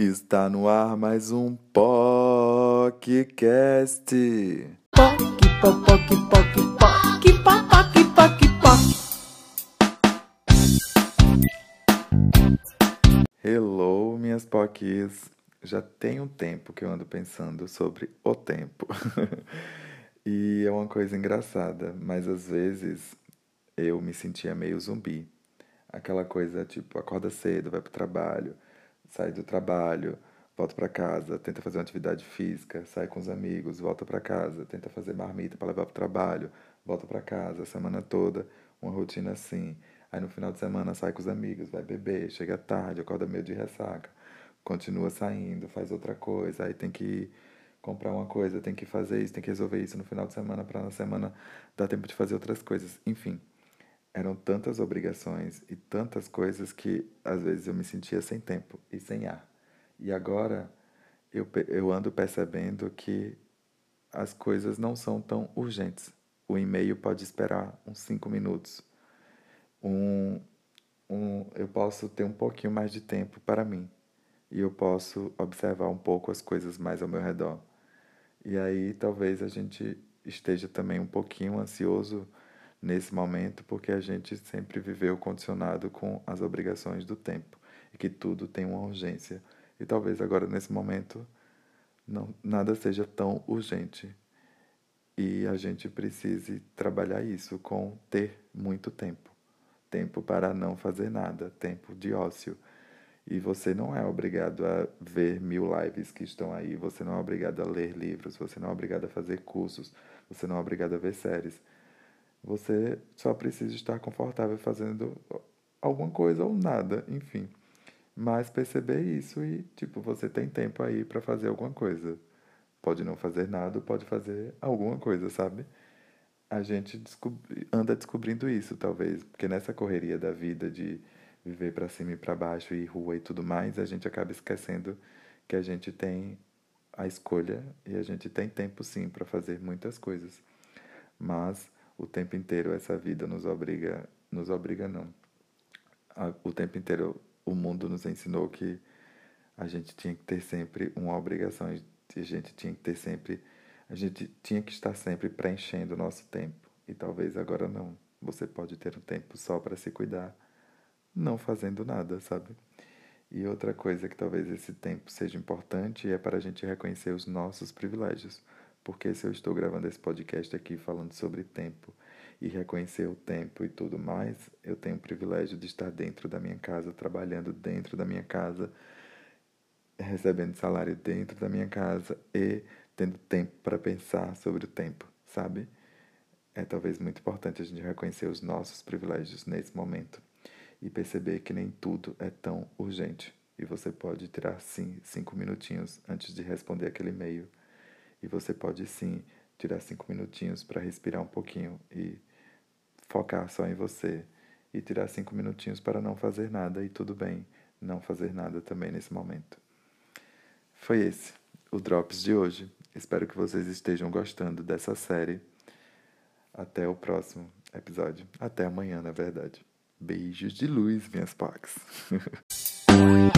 Está no ar mais um podcast. Poc, poc, poc, poc, poc, poc, poc. Hello, minhas pocs. Já tem um tempo que eu ando pensando sobre o tempo. e é uma coisa engraçada, mas às vezes eu me sentia meio zumbi. Aquela coisa tipo, acorda cedo, vai pro trabalho sai do trabalho, volta para casa, tenta fazer uma atividade física, sai com os amigos, volta para casa, tenta fazer marmita para levar para o trabalho, volta para casa a semana toda, uma rotina assim. Aí no final de semana sai com os amigos, vai beber, chega tarde, acorda meio de ressaca, continua saindo, faz outra coisa, aí tem que comprar uma coisa, tem que fazer isso, tem que resolver isso no final de semana para na semana dar tempo de fazer outras coisas. Enfim, eram tantas obrigações e tantas coisas que às vezes eu me sentia sem tempo e sem ar. E agora eu, eu ando percebendo que as coisas não são tão urgentes. O e-mail pode esperar uns cinco minutos. Um, um, eu posso ter um pouquinho mais de tempo para mim. E eu posso observar um pouco as coisas mais ao meu redor. E aí talvez a gente esteja também um pouquinho ansioso nesse momento, porque a gente sempre viveu condicionado com as obrigações do tempo e que tudo tem uma urgência. E talvez agora nesse momento não nada seja tão urgente. E a gente precise trabalhar isso com ter muito tempo. Tempo para não fazer nada, tempo de ócio. E você não é obrigado a ver mil lives que estão aí, você não é obrigado a ler livros, você não é obrigado a fazer cursos, você não é obrigado a ver séries. Você só precisa estar confortável fazendo alguma coisa ou nada, enfim. Mas perceber isso e, tipo, você tem tempo aí para fazer alguma coisa. Pode não fazer nada, pode fazer alguma coisa, sabe? A gente anda descobrindo isso, talvez, porque nessa correria da vida de viver para cima e para baixo e rua e tudo mais, a gente acaba esquecendo que a gente tem a escolha e a gente tem tempo sim para fazer muitas coisas. Mas o tempo inteiro essa vida nos obriga, nos obriga não. O tempo inteiro o mundo nos ensinou que a gente tinha que ter sempre uma obrigação, a gente tinha que ter sempre, a gente tinha que estar sempre preenchendo o nosso tempo. E talvez agora não. Você pode ter um tempo só para se cuidar, não fazendo nada, sabe? E outra coisa que talvez esse tempo seja importante é para a gente reconhecer os nossos privilégios. Porque se eu estou gravando esse podcast aqui falando sobre tempo e reconhecer o tempo e tudo mais, eu tenho o privilégio de estar dentro da minha casa, trabalhando dentro da minha casa, recebendo salário dentro da minha casa e tendo tempo para pensar sobre o tempo, sabe? É talvez muito importante a gente reconhecer os nossos privilégios nesse momento e perceber que nem tudo é tão urgente. E você pode tirar, sim, cinco minutinhos antes de responder aquele e-mail e você pode sim tirar cinco minutinhos para respirar um pouquinho e focar só em você. E tirar cinco minutinhos para não fazer nada e tudo bem não fazer nada também nesse momento. Foi esse o Drops de hoje. Espero que vocês estejam gostando dessa série. Até o próximo episódio. Até amanhã, na verdade. Beijos de luz, minhas packs.